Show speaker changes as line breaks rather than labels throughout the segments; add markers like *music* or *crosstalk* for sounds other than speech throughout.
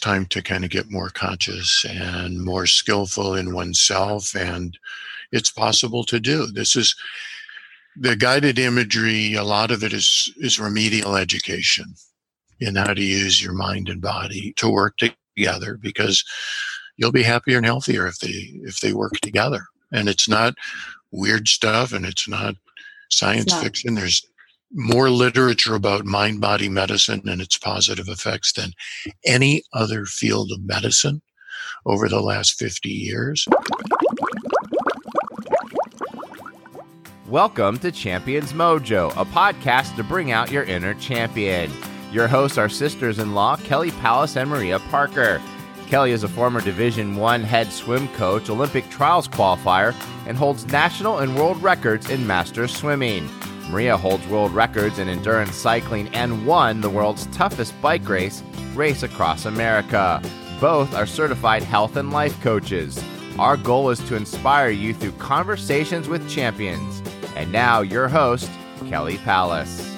time to kind of get more conscious and more skillful in oneself. And it's possible to do. This is the guided imagery, a lot of it is, is remedial education in how to use your mind and body to work together because you'll be happier and healthier if they if they work together and it's not weird stuff and it's not science it's not. fiction there's more literature about mind body medicine and its positive effects than any other field of medicine over the last 50 years.
Welcome to Champions Mojo, a podcast to bring out your inner champion. Your hosts are sisters-in-law Kelly Palace and Maria Parker. Kelly is a former Division 1 head swim coach, Olympic trials qualifier, and holds national and world records in master swimming. Maria holds world records in endurance cycling and won the world's toughest bike race, Race Across America. Both are certified health and life coaches. Our goal is to inspire you through conversations with champions. And now, your host, Kelly Palace.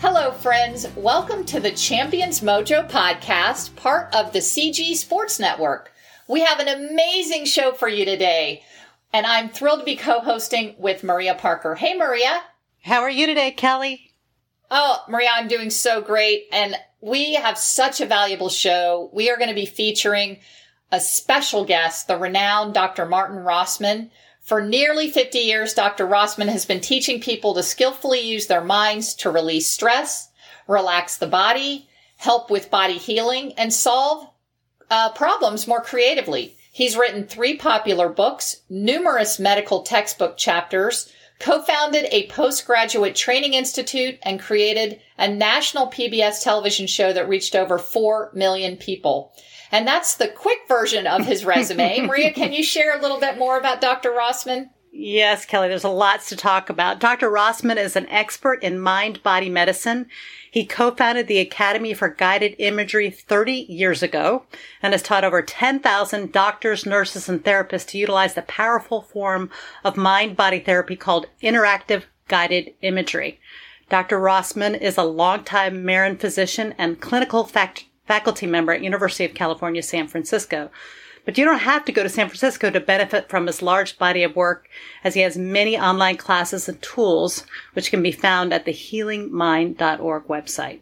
Hello, friends. Welcome to the Champions Mojo podcast, part of the CG Sports Network. We have an amazing show for you today, and I'm thrilled to be co hosting with Maria Parker. Hey, Maria.
How are you today, Kelly?
Oh, Maria, I'm doing so great. And we have such a valuable show. We are going to be featuring a special guest, the renowned Dr. Martin Rossman. For nearly 50 years, Dr. Rossman has been teaching people to skillfully use their minds to release stress, relax the body, help with body healing, and solve uh, problems more creatively. He's written three popular books, numerous medical textbook chapters, co-founded a postgraduate training institute and created a national PBS television show that reached over 4 million people. And that's the quick version of his resume. *laughs* Maria, can you share a little bit more about Dr. Rossman?
Yes, Kelly, there's a lots to talk about. Dr. Rossman is an expert in mind body medicine. He co-founded the Academy for Guided Imagery 30 years ago and has taught over 10,000 doctors, nurses, and therapists to utilize the powerful form of mind body therapy called interactive guided imagery. Dr. Rossman is a longtime Marin physician and clinical fact- faculty member at University of California, San Francisco. But you don't have to go to San Francisco to benefit from his large body of work as he has many online classes and tools, which can be found at the healingmind.org website.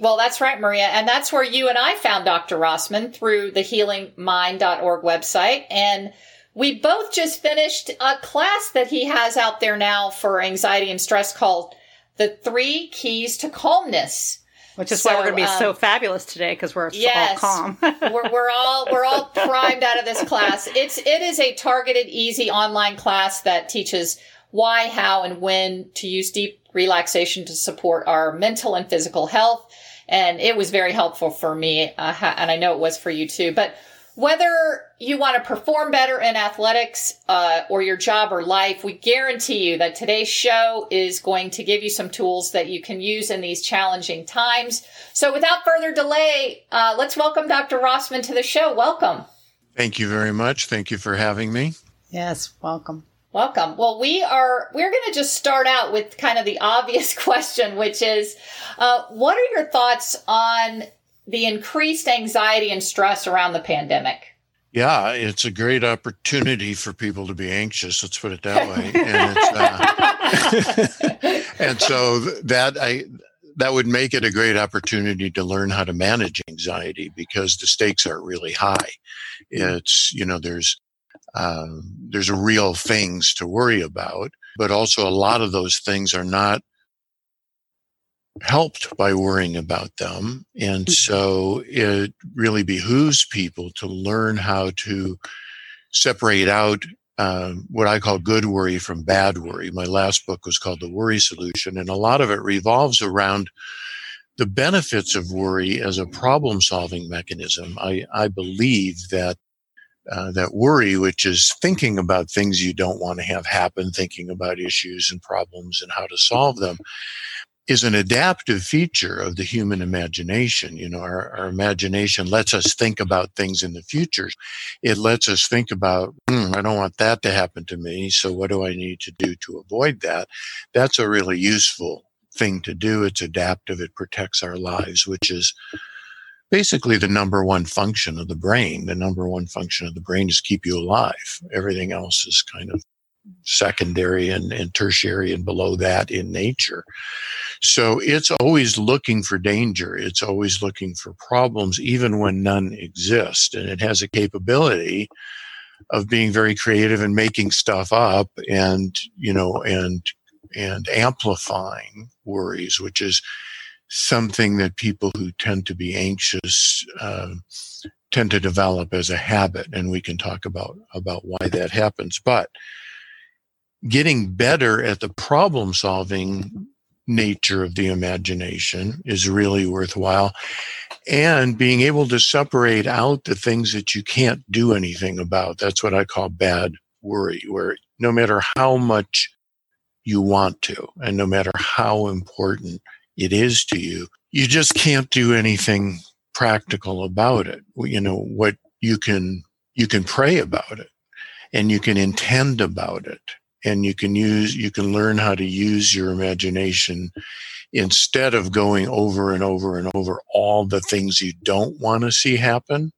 Well, that's right, Maria. And that's where you and I found Dr. Rossman through the healingmind.org website. And we both just finished a class that he has out there now for anxiety and stress called The Three Keys to Calmness.
Which is so, why we're going to be um, so fabulous today because we're yes, all calm. *laughs*
we're, we're all we're all primed out of this class. It's it is a targeted, easy online class that teaches why, how, and when to use deep relaxation to support our mental and physical health. And it was very helpful for me, uh, and I know it was for you too. But whether you want to perform better in athletics uh, or your job or life, we guarantee you that today's show is going to give you some tools that you can use in these challenging times. So, without further delay, uh, let's welcome Dr. Rossman to the show. Welcome.
Thank you very much. Thank you for having me.
Yes, welcome.
Welcome. Well, we are, we're going to just start out with kind of the obvious *laughs* question, which is, uh, what are your thoughts on the increased anxiety and stress around the pandemic?
Yeah, it's a great opportunity for people to be anxious. Let's put it that *laughs* way. And, uh, *laughs* and so that I that would make it a great opportunity to learn how to manage anxiety because the stakes are really high. It's you know there's uh, there's real things to worry about, but also a lot of those things are not helped by worrying about them. And mm-hmm. so it really behooves people to learn how to separate out uh, what I call good worry from bad worry. My last book was called The Worry Solution, and a lot of it revolves around the benefits of worry as a problem solving mechanism. I, I believe that uh, that worry, which is thinking about things you don't want to have happen, thinking about issues and problems and how to solve them, is an adaptive feature of the human imagination. You know, our, our, imagination lets us think about things in the future. It lets us think about, mm, I don't want that to happen to me. So what do I need to do to avoid that? That's a really useful thing to do. It's adaptive. It protects our lives, which is basically the number one function of the brain. The number one function of the brain is keep you alive. Everything else is kind of secondary and, and tertiary and below that in nature. So it's always looking for danger. It's always looking for problems, even when none exist. And it has a capability of being very creative and making stuff up and, you know, and, and amplifying worries, which is something that people who tend to be anxious, uh, tend to develop as a habit. And we can talk about, about why that happens. But getting better at the problem solving nature of the imagination is really worthwhile. And being able to separate out the things that you can't do anything about. That's what I call bad worry, where no matter how much you want to, and no matter how important it is to you, you just can't do anything practical about it. You know, what you can, you can pray about it and you can intend about it and you can use you can learn how to use your imagination instead of going over and over and over all the things you don't want to see happen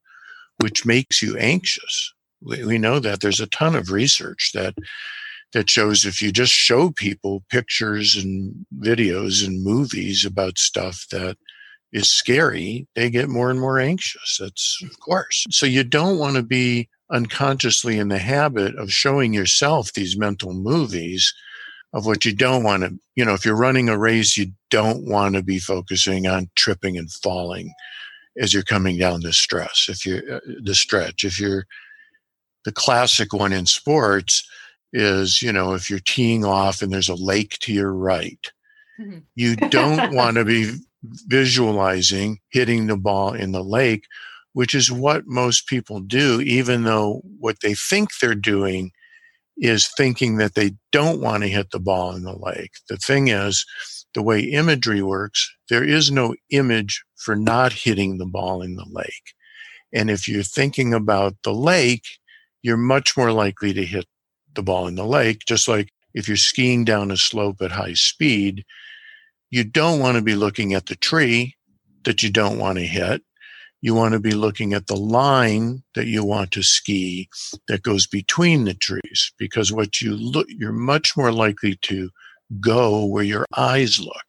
which makes you anxious we, we know that there's a ton of research that that shows if you just show people pictures and videos and movies about stuff that is scary, they get more and more anxious. That's of course. So you don't want to be unconsciously in the habit of showing yourself these mental movies of what you don't want to, you know, if you're running a race, you don't want to be focusing on tripping and falling as you're coming down the stress. If you're uh, the stretch, if you're the classic one in sports is, you know, if you're teeing off and there's a lake to your right, mm-hmm. you don't *laughs* want to be visualizing hitting the ball in the lake which is what most people do, even though what they think they're doing is thinking that they don't want to hit the ball in the lake. The thing is, the way imagery works, there is no image for not hitting the ball in the lake. And if you're thinking about the lake, you're much more likely to hit the ball in the lake, just like if you're skiing down a slope at high speed, you don't want to be looking at the tree that you don't want to hit you want to be looking at the line that you want to ski that goes between the trees because what you look you're much more likely to go where your eyes look.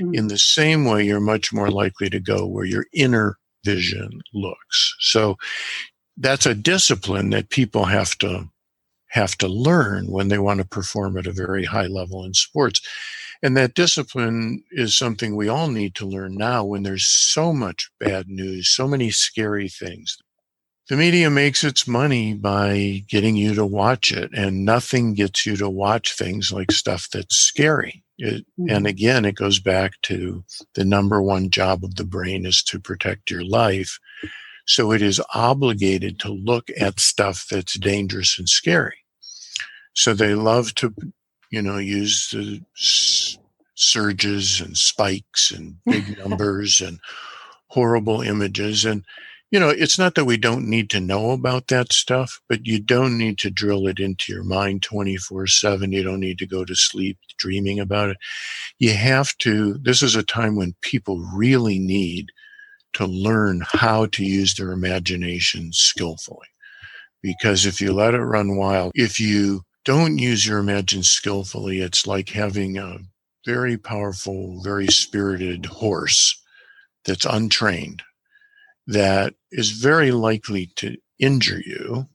Mm-hmm. in the same way you're much more likely to go where your inner vision looks. So that's a discipline that people have to have to learn when they want to perform at a very high level in sports and that discipline is something we all need to learn now when there's so much bad news, so many scary things. The media makes its money by getting you to watch it, and nothing gets you to watch things like stuff that's scary. It, and mm-hmm. again, it goes back to the number one job of the brain is to protect your life. So it is obligated to look at stuff that's dangerous and scary. So they love to you know, use the s- surges and spikes and big *laughs* numbers and horrible images. And, you know, it's not that we don't need to know about that stuff, but you don't need to drill it into your mind 24 7. You don't need to go to sleep dreaming about it. You have to, this is a time when people really need to learn how to use their imagination skillfully. Because if you let it run wild, if you don't use your imagination skillfully, it's like having a very powerful, very spirited horse that's untrained that is very likely to injure you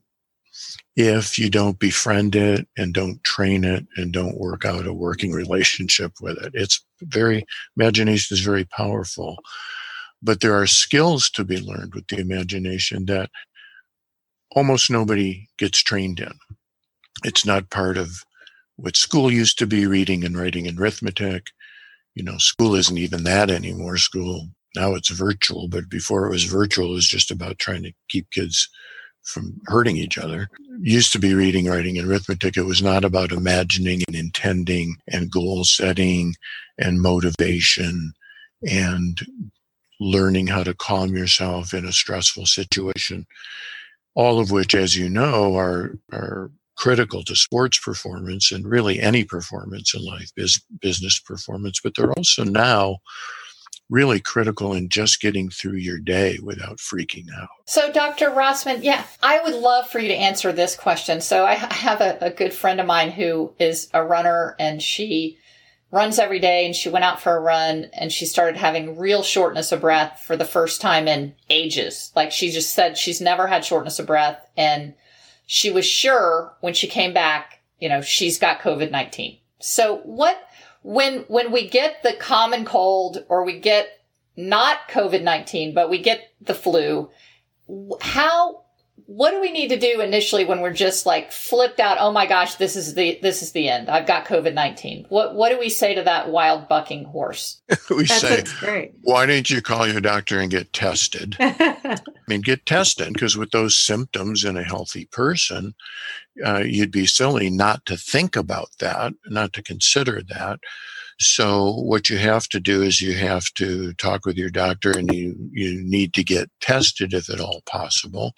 if you don't befriend it and don't train it and don't work out a working relationship with it. It's very, imagination is very powerful, but there are skills to be learned with the imagination that almost nobody gets trained in. It's not part of what school used to be reading and writing and arithmetic. You know, school isn't even that anymore. School now it's virtual, but before it was virtual, it was just about trying to keep kids from hurting each other. used to be reading, writing, and arithmetic. It was not about imagining and intending and goal setting and motivation and learning how to calm yourself in a stressful situation. All of which, as you know, are, are critical to sports performance and really any performance in life, business performance. But they're also now really critical in just getting through your day without freaking out.
So, Dr. Rossman, yeah, I would love for you to answer this question. So, I have a, a good friend of mine who is a runner and she runs every day and she went out for a run and she started having real shortness of breath for the first time in ages. Like she just said she's never had shortness of breath and she was sure when she came back, you know, she's got COVID-19. So what when when we get the common cold or we get not COVID-19, but we get the flu, how what do we need to do initially when we're just like flipped out? Oh my gosh, this is the this is the end. I've got COVID nineteen. What what do we say to that wild bucking horse? *laughs*
we say, why didn't you call your doctor and get tested? *laughs* I mean, get tested because with those symptoms in a healthy person, uh, you'd be silly not to think about that, not to consider that. So what you have to do is you have to talk with your doctor and you, you need to get tested if at all possible.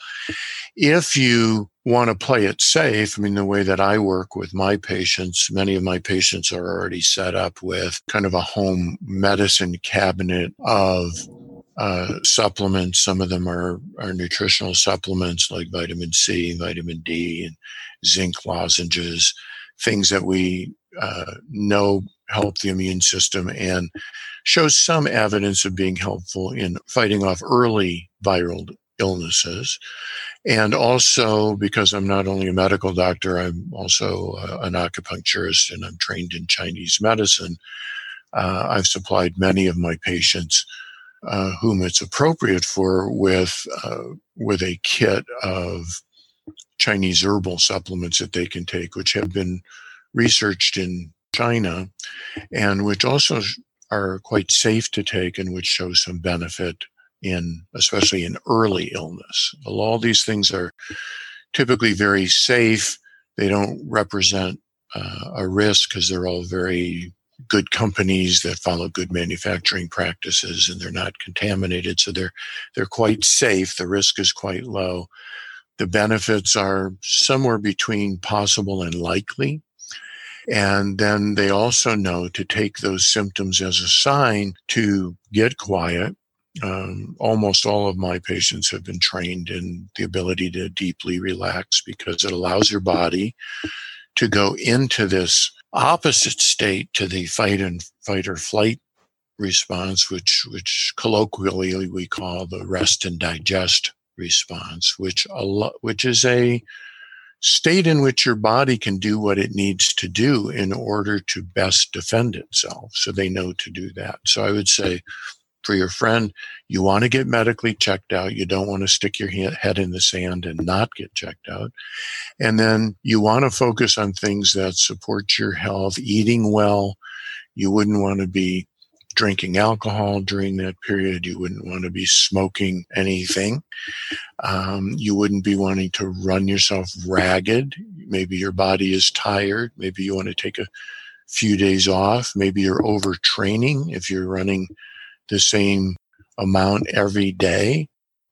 If you want to play it safe, I mean, the way that I work with my patients, many of my patients are already set up with kind of a home medicine cabinet of uh, supplements. Some of them are, are nutritional supplements like vitamin C, vitamin D, and zinc lozenges, things that we uh, know help the immune system and shows some evidence of being helpful in fighting off early viral illnesses. And also, because I'm not only a medical doctor, I'm also an acupuncturist and I'm trained in Chinese medicine. Uh, I've supplied many of my patients uh, whom it's appropriate for with uh, with a kit of Chinese herbal supplements that they can take, which have been researched in China, and which also are quite safe to take and which show some benefit in, especially in early illness. All these things are typically very safe. They don't represent uh, a risk because they're all very good companies that follow good manufacturing practices and they're not contaminated. So they're, they're quite safe. The risk is quite low. The benefits are somewhere between possible and likely. And then they also know to take those symptoms as a sign to get quiet. Um, almost all of my patients have been trained in the ability to deeply relax because it allows your body to go into this opposite state to the fight and fight or flight response, which which colloquially we call the rest and digest response, which a lo- which is a state in which your body can do what it needs to do in order to best defend itself. So they know to do that. So I would say for your friend, you want to get medically checked out. You don't want to stick your head in the sand and not get checked out. And then you want to focus on things that support your health, eating well. You wouldn't want to be drinking alcohol during that period. You wouldn't want to be smoking anything. Um, you wouldn't be wanting to run yourself ragged. Maybe your body is tired. Maybe you want to take a few days off. Maybe you're overtraining if you're running the same amount every day.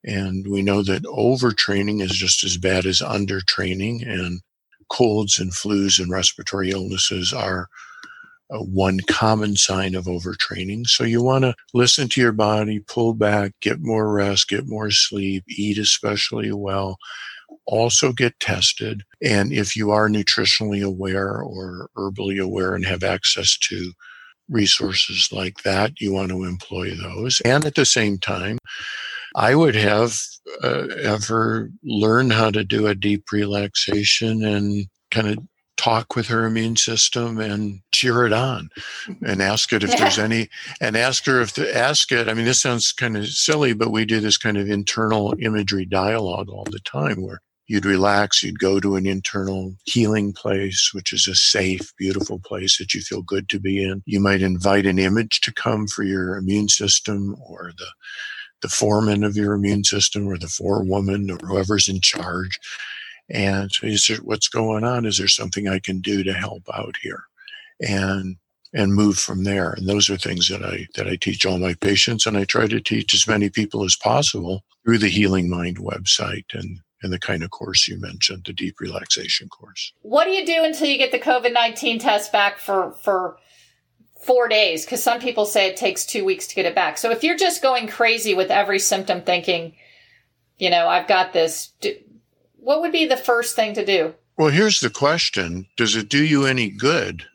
And we know that overtraining is just as bad as undertraining and colds and flus and respiratory illnesses are one common sign of overtraining. So you want to listen to your body, pull back, get more rest, get more sleep, eat especially well, also get tested. And if you are nutritionally aware or herbally aware and have access to resources like that, you want to employ those. And at the same time, I would have uh, ever learned how to do a deep relaxation and kind of talk with her immune system and cheer it on and ask it if yeah. there's *laughs* any and ask her if to ask it i mean this sounds kind of silly but we do this kind of internal imagery dialogue all the time where you'd relax you'd go to an internal healing place which is a safe beautiful place that you feel good to be in you might invite an image to come for your immune system or the the foreman of your immune system or the forewoman or whoever's in charge and is there, what's going on? Is there something I can do to help out here? And and move from there. And those are things that I that I teach all my patients, and I try to teach as many people as possible through the Healing Mind website and and the kind of course you mentioned, the deep relaxation course.
What do you do until you get the COVID nineteen test back for for four days because some people say it takes two weeks to get it back. So if you're just going crazy with every symptom thinking, you know, I've got this, do, what would be the first thing to do?
Well, here's the question Does it do you any good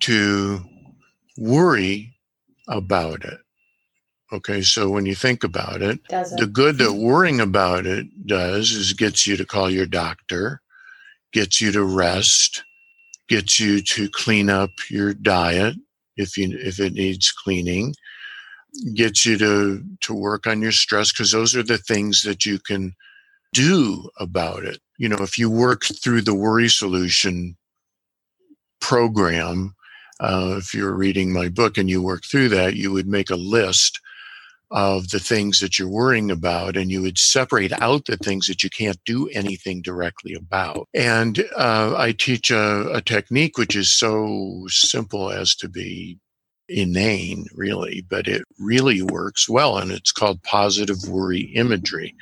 to worry about it? Okay, so when you think about it,
Doesn't.
the good that worrying about it does is gets you to call your doctor, gets you to rest, gets you to clean up your diet if you if it needs cleaning, gets you to to work on your stress because those are the things that you can do about it. You know, if you work through the worry solution program, uh, if you're reading my book and you work through that, you would make a list of the things that you're worrying about and you would separate out the things that you can't do anything directly about. And uh, I teach a, a technique which is so simple as to be inane, really, but it really works well. And it's called positive worry imagery.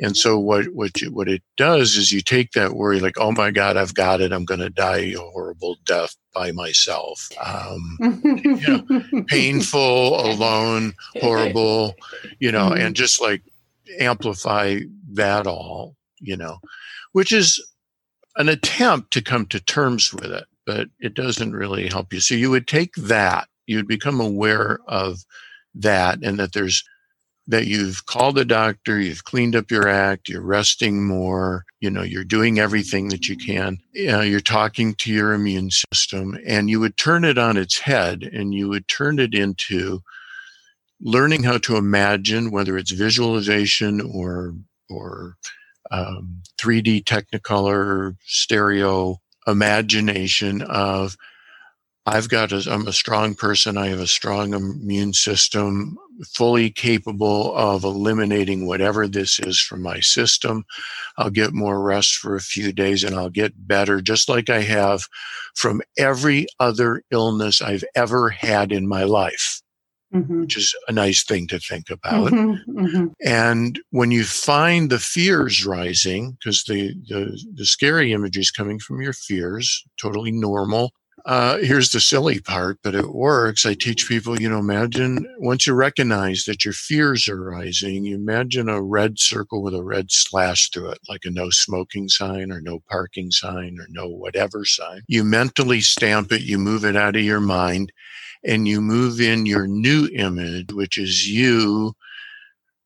And so what what you, what it does is you take that worry like, oh my God, I've got it. I'm going to die a horrible death by myself. Um, you *laughs* know, painful, alone, horrible, you know, and just like amplify that all, you know, which is an attempt to come to terms with it, but it doesn't really help you. So you would take that, you'd become aware of that and that there's that you've called a doctor, you've cleaned up your act, you're resting more, you know, you're doing everything that you can. You know, you're talking to your immune system and you would turn it on its head and you would turn it into learning how to imagine, whether it's visualization or, or um, 3D Technicolor stereo imagination of I've got a, I'm a strong person. I have a strong immune system, fully capable of eliminating whatever this is from my system. I'll get more rest for a few days and I'll get better, just like I have from every other illness I've ever had in my life. Mm-hmm. Which is a nice thing to think about. Mm-hmm, mm-hmm. And when you find the fears rising, because the, the, the scary imagery is coming from your fears, totally normal uh, here's the silly part, but it works. I teach people, you know, imagine once you recognize that your fears are rising, you imagine a red circle with a red slash through it, like a no smoking sign or no parking sign or no whatever sign. You mentally stamp it, you move it out of your mind, and you move in your new image, which is you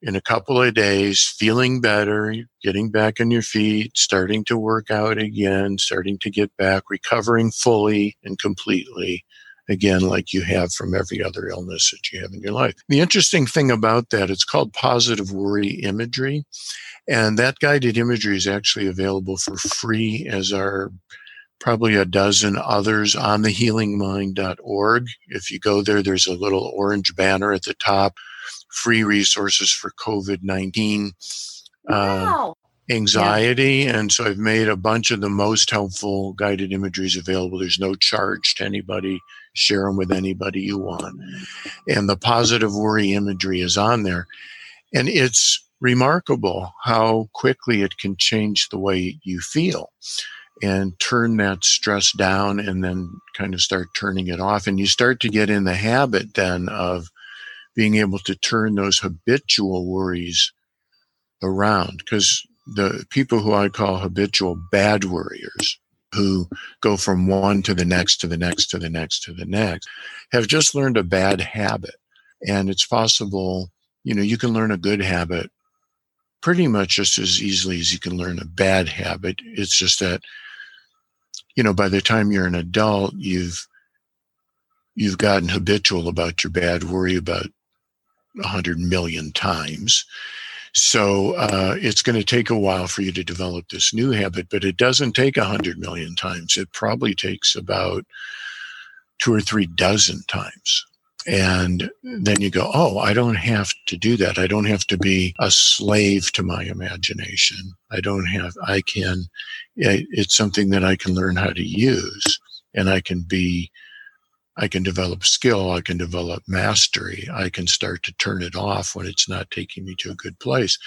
in a couple of days, feeling better, getting back on your feet, starting to work out again, starting to get back, recovering fully and completely again, like you have from every other illness that you have in your life. The interesting thing about that, it's called positive worry imagery. And that guided imagery is actually available for free as are probably a dozen others on the healingmind.org. If you go there, there's a little orange banner at the top free resources for COVID 19 uh, wow. uh, anxiety. Yeah. And so I've made a bunch of the most helpful guided imageries available. There's no charge to anybody. Share them with anybody you want. And the positive worry imagery is on there. And it's remarkable how quickly it can change the way you feel and turn that stress down and then kind of start turning it off. And you start to get in the habit then of being able to turn those habitual worries around because the people who I call habitual bad worriers who go from one to the next to the next to the next to the next have just learned a bad habit. And it's possible, you know, you can learn a good habit pretty much just as easily as you can learn a bad habit. It's just that, you know, by the time you're an adult, you've you've gotten habitual about your bad worry about 100 million times. So uh, it's going to take a while for you to develop this new habit, but it doesn't take 100 million times. It probably takes about two or three dozen times. And then you go, oh, I don't have to do that. I don't have to be a slave to my imagination. I don't have, I can, it's something that I can learn how to use and I can be I can develop skill. I can develop mastery. I can start to turn it off when it's not taking me to a good place.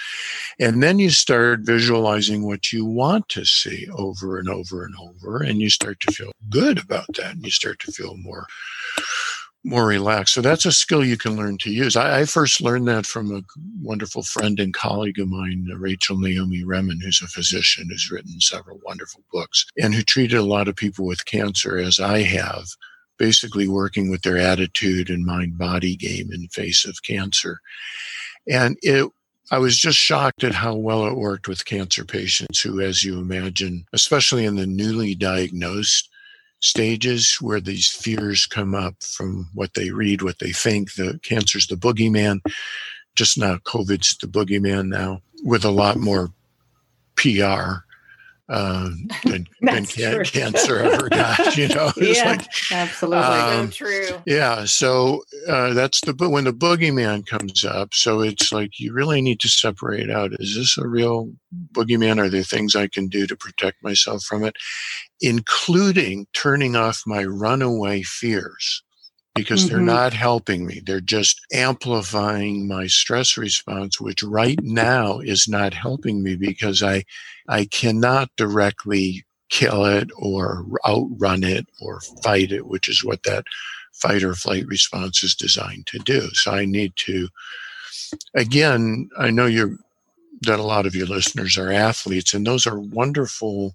And then you start visualizing what you want to see over and over and over. And you start to feel good about that. And you start to feel more, more relaxed. So that's a skill you can learn to use. I, I first learned that from a wonderful friend and colleague of mine, Rachel Naomi Remen, who's a physician who's written several wonderful books and who treated a lot of people with cancer as I have basically working with their attitude and mind body game in face of cancer. And it, I was just shocked at how well it worked with cancer patients who, as you imagine, especially in the newly diagnosed stages where these fears come up from what they read, what they think, the cancer's the boogeyman, just now COVID's the boogeyman now, with a lot more PR uh, than, than can, cancer ever got. You know, *laughs*
it's yeah, like, absolutely
um, so true.
Yeah, so uh, that's the when the boogeyman comes up. So it's like you really need to separate out: is this a real boogeyman? Are there things I can do to protect myself from it, including turning off my runaway fears? Because mm-hmm. they're not helping me. They're just amplifying my stress response, which right now is not helping me because I, I cannot directly kill it or outrun it or fight it, which is what that fight or flight response is designed to do. So I need to, again, I know you're, that a lot of your listeners are athletes and those are wonderful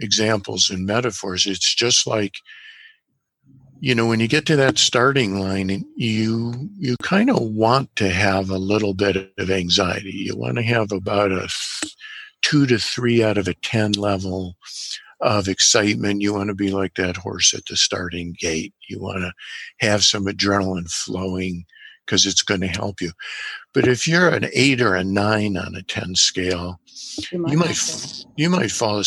examples and metaphors. It's just like, you know when you get to that starting line you you kind of want to have a little bit of anxiety. You want to have about a two to three out of a ten level of excitement. You want to be like that horse at the starting gate. You want to have some adrenaline flowing because it's going to help you. But if you're an eight or a nine on a 10 scale you might you might, you might fall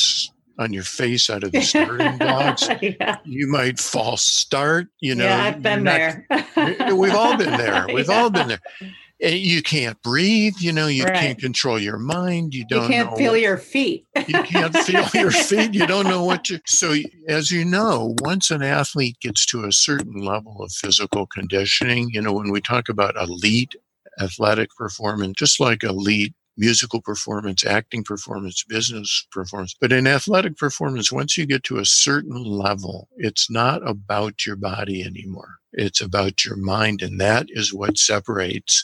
on your face out of the starting blocks. *laughs* yeah. You might false start. You know,
yeah, I've been not,
there. *laughs* we've all been there. *laughs* We've yeah. all been there. And you can't breathe. You know, you right. can't control your mind. You don't.
You can't feel
what,
your feet.
you can't feel your feet. You don't know what you. So, as you know, once an athlete gets to a certain level of physical conditioning, you know, when we talk about elite athletic performance, just like elite musical performance, acting performance, business performance. But in athletic performance, once you get to a certain level, it's not about your body anymore. It's about your mind. And that is what separates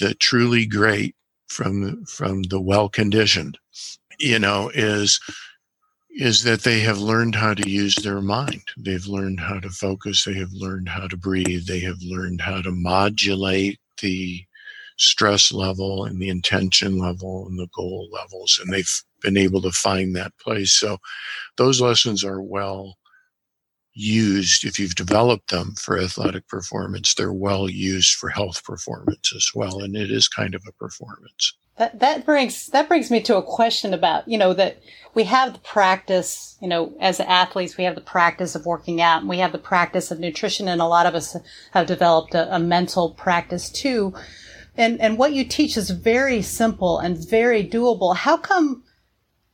the truly great from, from the well conditioned, you know, is, is that they have learned how to use their mind. They've learned how to focus. They have learned how to breathe. They have learned how to modulate the stress level and the intention level and the goal levels. And they've been able to find that place. So those lessons are well used if you've developed them for athletic performance. They're well used for health performance as well. And it is kind of a performance.
That, that brings that brings me to a question about you know that we have the practice you know as athletes we have the practice of working out and we have the practice of nutrition and a lot of us have developed a, a mental practice too and and what you teach is very simple and very doable. How come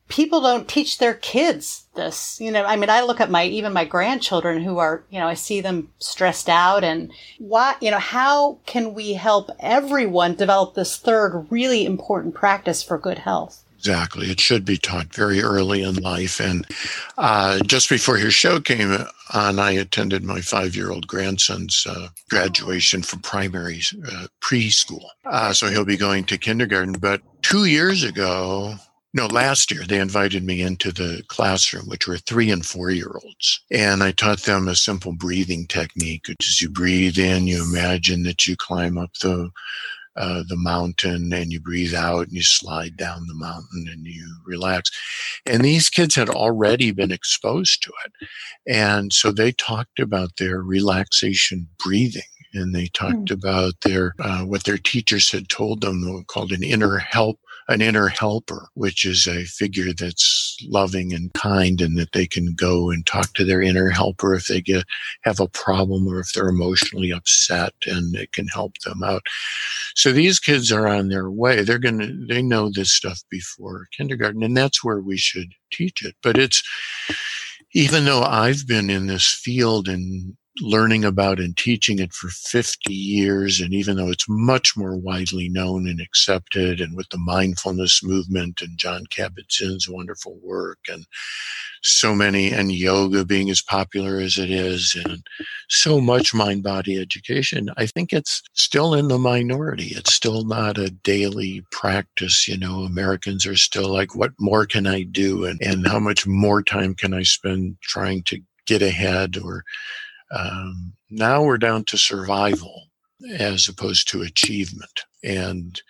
people don't teach their kids this? You know, I mean, I look at my even my grandchildren who are, you know, I see them stressed out and why, you know, how can we help everyone develop this third really important practice for good health?
Exactly. It should be taught very early in life. And uh, just before your show came on, I attended my five year old grandson's uh, graduation from primary uh, preschool. Uh, so he'll be going to kindergarten. But two years ago, no, last year they invited me into the classroom, which were three and four year olds. And I taught them a simple breathing technique, which is you breathe in, you imagine that you climb up the uh, the mountain and you breathe out and you slide down the mountain and you relax. And these kids had already been exposed to it. And so they talked about their relaxation breathing and they talked mm. about their uh, what their teachers had told them called an inner help an inner helper, which is a figure that's loving and kind and that they can go and talk to their inner helper if they get have a problem or if they're emotionally upset and it can help them out. So these kids are on their way. They're going to they know this stuff before kindergarten and that's where we should teach it. But it's even though I've been in this field and learning about and teaching it for 50 years. And even though it's much more widely known and accepted, and with the mindfulness movement and Jon Kabat-Zinn's wonderful work, and so many, and yoga being as popular as it is, and so much mind body education, I think it's still in the minority. It's still not a daily practice. You know, Americans are still like, what more can I do? And, and how much more time can I spend trying to get ahead or um, now we're down to survival as opposed to achievement. And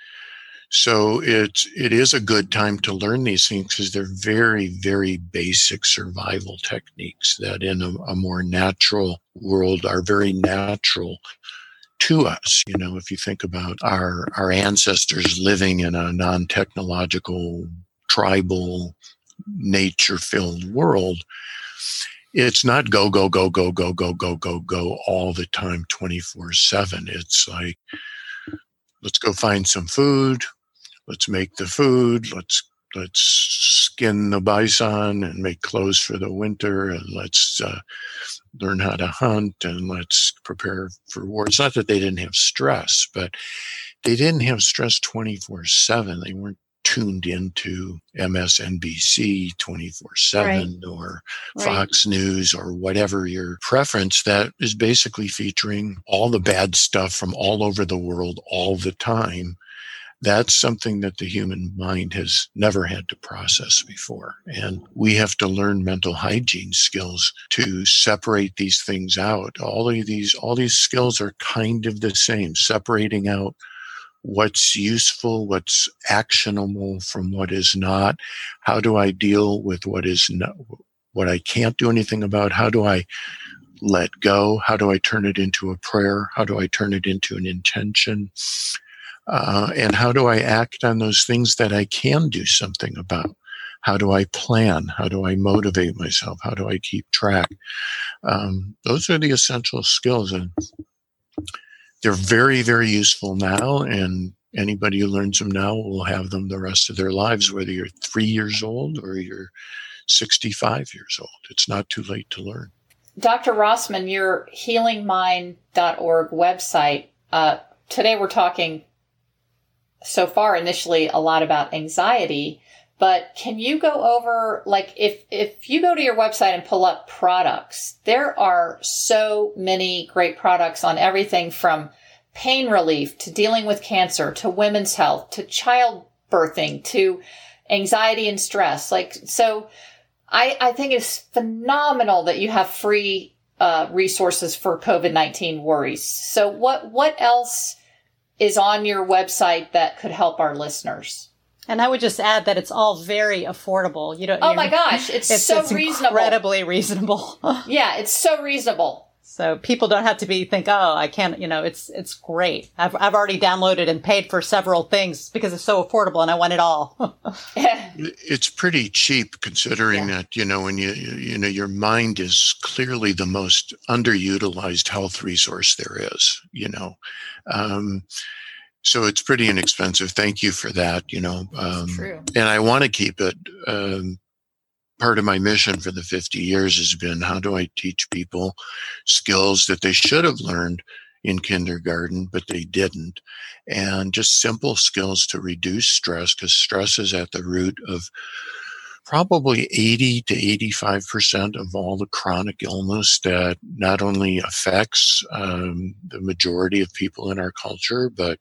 so it's it is a good time to learn these things because they're very very basic survival techniques that in a, a, more natural world are very natural to us. You know, if you think about our our ancestors living in a non-technological, tribal, nature-filled world, it's not go go go go go go go go go all the time 24 7 it's like let's go find some food. Let's make the food. Let's let's skin the bison and make clothes for the winter and let's uh, learn how to hunt and let's prepare for war. It's not that they didn't have stress but they didn't have stress 24 7 they weren't tuned into MSNBC 24 right. 7 or right. Fox News or whatever your preference that is basically featuring all the bad stuff from all over the world all the time. That's something that the human mind has never had to process before. And we have to learn mental hygiene skills to separate these things out. All of these, all these skills are kind of the same, separating out what's useful, what's actionable from what is not. How do I deal with what is not, what I can't do anything about? How do I let go? How do I turn it into a prayer? How do I turn it into an intention? Uh, and how do I act on those things that I can do something about? How do I plan? How do I motivate myself? How do I keep track? Um, those are the essential skills. And they're very, very useful now. And anybody who learns them now will have them the rest of their lives, whether you're three years old or you're 65 years old. It's not too late to learn.
Dr. Rossman, your healingmind.org website, uh, today we're talking so far initially a lot about anxiety but can you go over like if if you go to your website and pull up products there are so many great products on everything from pain relief to dealing with cancer to women's health to childbirthing to anxiety and stress. Like so i i think it's phenomenal that you have free uh, resources for covid-19 worries. So what what else is on your website that could help our listeners
and I would just add that it's all very affordable. You know.
Oh my gosh, it's, it's so
it's
reasonable.
Incredibly reasonable. *laughs*
yeah, it's so reasonable.
So people don't have to be think, oh, I can't. You know, it's it's great. I've I've already downloaded and paid for several things because it's so affordable, and I want it all. *laughs*
it's pretty cheap considering yeah. that you know when you you know your mind is clearly the most underutilized health resource there is. You know. Um, so it's pretty inexpensive. Thank you for that. You know,
um.
And I want to keep it. Um, part of my mission for the 50 years has been how do I teach people skills that they should have learned in kindergarten, but they didn't, and just simple skills to reduce stress because stress is at the root of probably 80 to 85% of all the chronic illness that not only affects um, the majority of people in our culture, but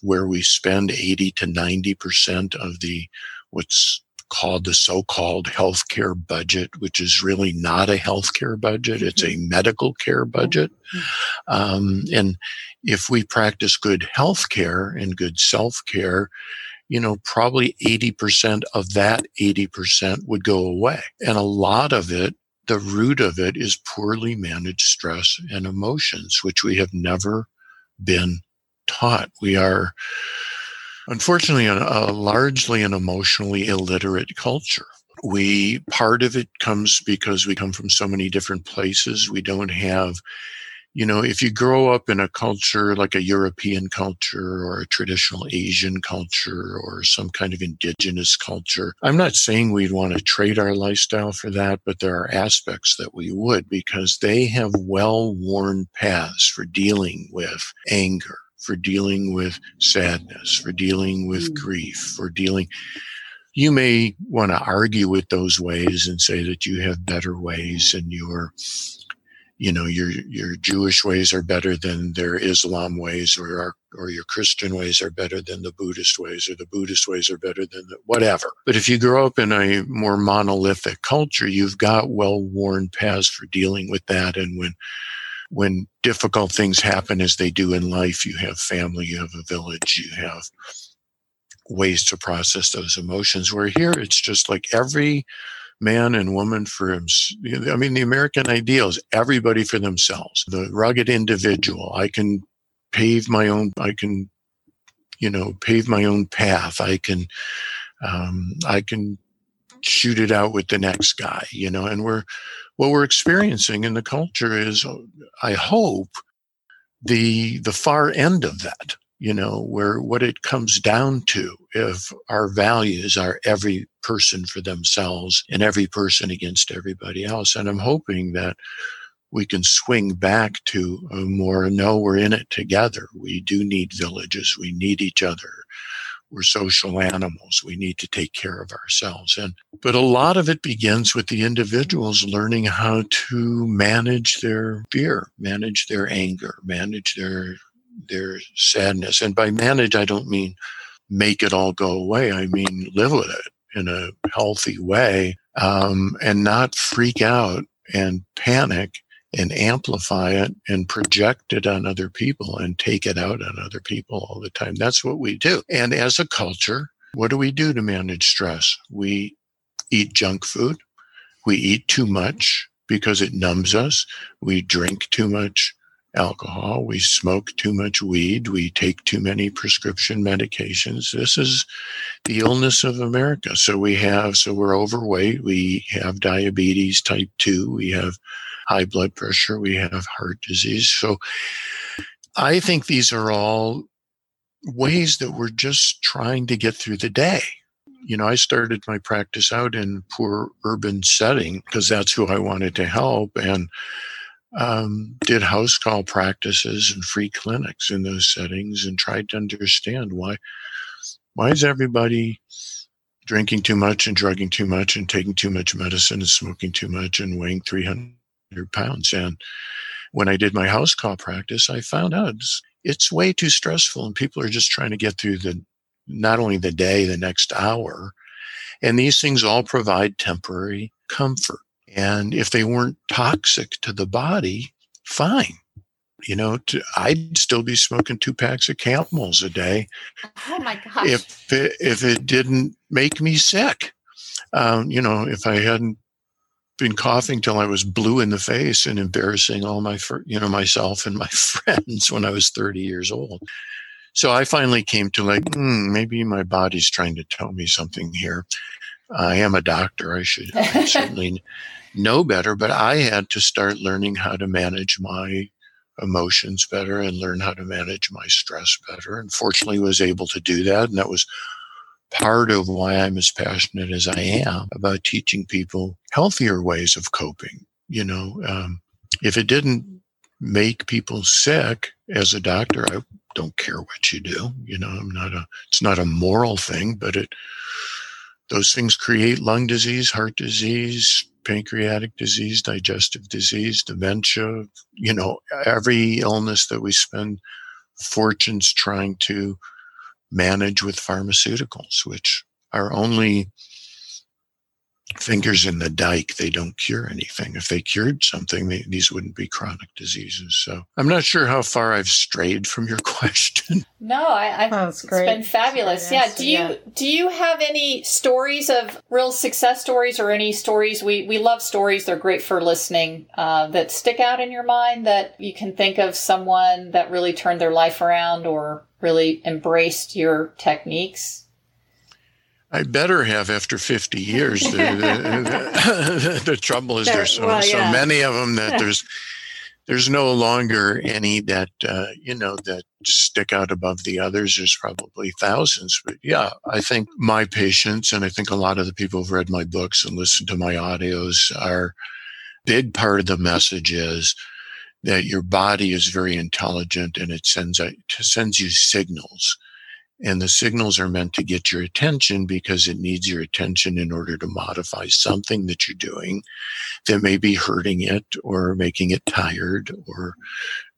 where we spend 80 to 90% of the what's called the so-called healthcare budget, which is really not a healthcare budget. It's a mm-hmm. medical care budget. Mm-hmm. Um, and if we practice good healthcare and good self-care, you know, probably 80% of that 80% would go away. And a lot of it, the root of it is poorly managed stress and emotions, which we have never been taught. We are, unfortunately, a, a largely an emotionally illiterate culture. We, part of it comes because we come from so many different places. We don't have you know, if you grow up in a culture like a European culture or a traditional Asian culture or some kind of indigenous culture, I'm not saying we'd want to trade our lifestyle for that, but there are aspects that we would because they have well worn paths for dealing with anger, for dealing with sadness, for dealing with mm. grief, for dealing you may want to argue with those ways and say that you have better ways and your you know your your Jewish ways are better than their Islam ways, or our, or your Christian ways are better than the Buddhist ways, or the Buddhist ways are better than the whatever. But if you grow up in a more monolithic culture, you've got well-worn paths for dealing with that, and when when difficult things happen as they do in life, you have family, you have a village, you have ways to process those emotions. Where here, it's just like every man and woman for. I mean, the American ideal is everybody for themselves. The rugged individual. I can pave my own. I can, you know, pave my own path. I can, um, I can shoot it out with the next guy. You know, and we're what we're experiencing in the culture is, I hope, the the far end of that you know, where what it comes down to if our values are every person for themselves and every person against everybody else. And I'm hoping that we can swing back to a more no, we're in it together. We do need villages. We need each other. We're social animals. We need to take care of ourselves. And, but a lot of it begins with the individuals learning how to manage their fear, manage their anger, manage their their sadness. And by manage, I don't mean make it all go away. I mean live with it in a healthy way um, and not freak out and panic and amplify it and project it on other people and take it out on other people all the time. That's what we do. And as a culture, what do we do to manage stress? We eat junk food. We eat too much because it numbs us. We drink too much alcohol, we smoke too much weed, we take too many prescription medications. This is the illness of America. So we have, so we're overweight, we have diabetes type 2, we have high blood pressure, we have heart disease. So I think these are all ways that we're just trying to get through the day. You know, I started my practice out in poor urban setting because that's who I wanted to help. And um, did house call practices and free clinics in those settings and tried to understand why why is everybody drinking too much and drugging too much and taking too much medicine and smoking too much and weighing 300 pounds? And when i did my house call practice i found out it's, it's way too stressful and people are just trying to get through the not only the day the next hour. And these things all provide temporary comfort and if they weren't toxic to the body, fine. You know, to, I'd still be smoking two packs of Camels a day.
Oh my gosh!
If it, if it didn't make me sick, um, you know, if I hadn't been coughing till I was blue in the face and embarrassing all my, you know, myself and my *laughs* friends when I was 30 years old. So I finally came to like, mm, maybe my body's trying to tell me something here. I am a doctor. I should I *laughs* certainly know better, but I had to start learning how to manage my emotions better and learn how to manage my stress better. And fortunately was able to do that. And that was part of why I'm as passionate as I am about teaching people healthier ways of coping. You know, um, if it didn't make people sick as a doctor, I don't care what you do. You know, I'm not a, it's not a moral thing, but it, those things create lung disease, heart disease, pancreatic disease, digestive disease, dementia, you know, every illness that we spend fortunes trying to manage with pharmaceuticals, which are only fingers in the dike, they don't cure anything. If they cured something, they, these wouldn't be chronic diseases. So I'm not sure how far I've strayed from your *laughs* question.
No, I, I oh, it's great. been fabulous. Yeah. Do you yeah. do you have any stories of real success stories or any stories? We we love stories. They're great for listening. Uh, that stick out in your mind that you can think of someone that really turned their life around or really embraced your techniques.
I better have after 50 years. the, the, the, the, trouble is there's so, well, yeah. so many of them that there's there's no longer any that uh, you know that stick out above the others. There's probably thousands, but yeah, I think my patients and I think a lot of the people who've read my books and listened to my audios are big part of the message is that your body is very intelligent and it sends it sends you signals and the signals are meant to get your attention because it needs your attention in order to modify something that you're doing that may be hurting it or making it tired or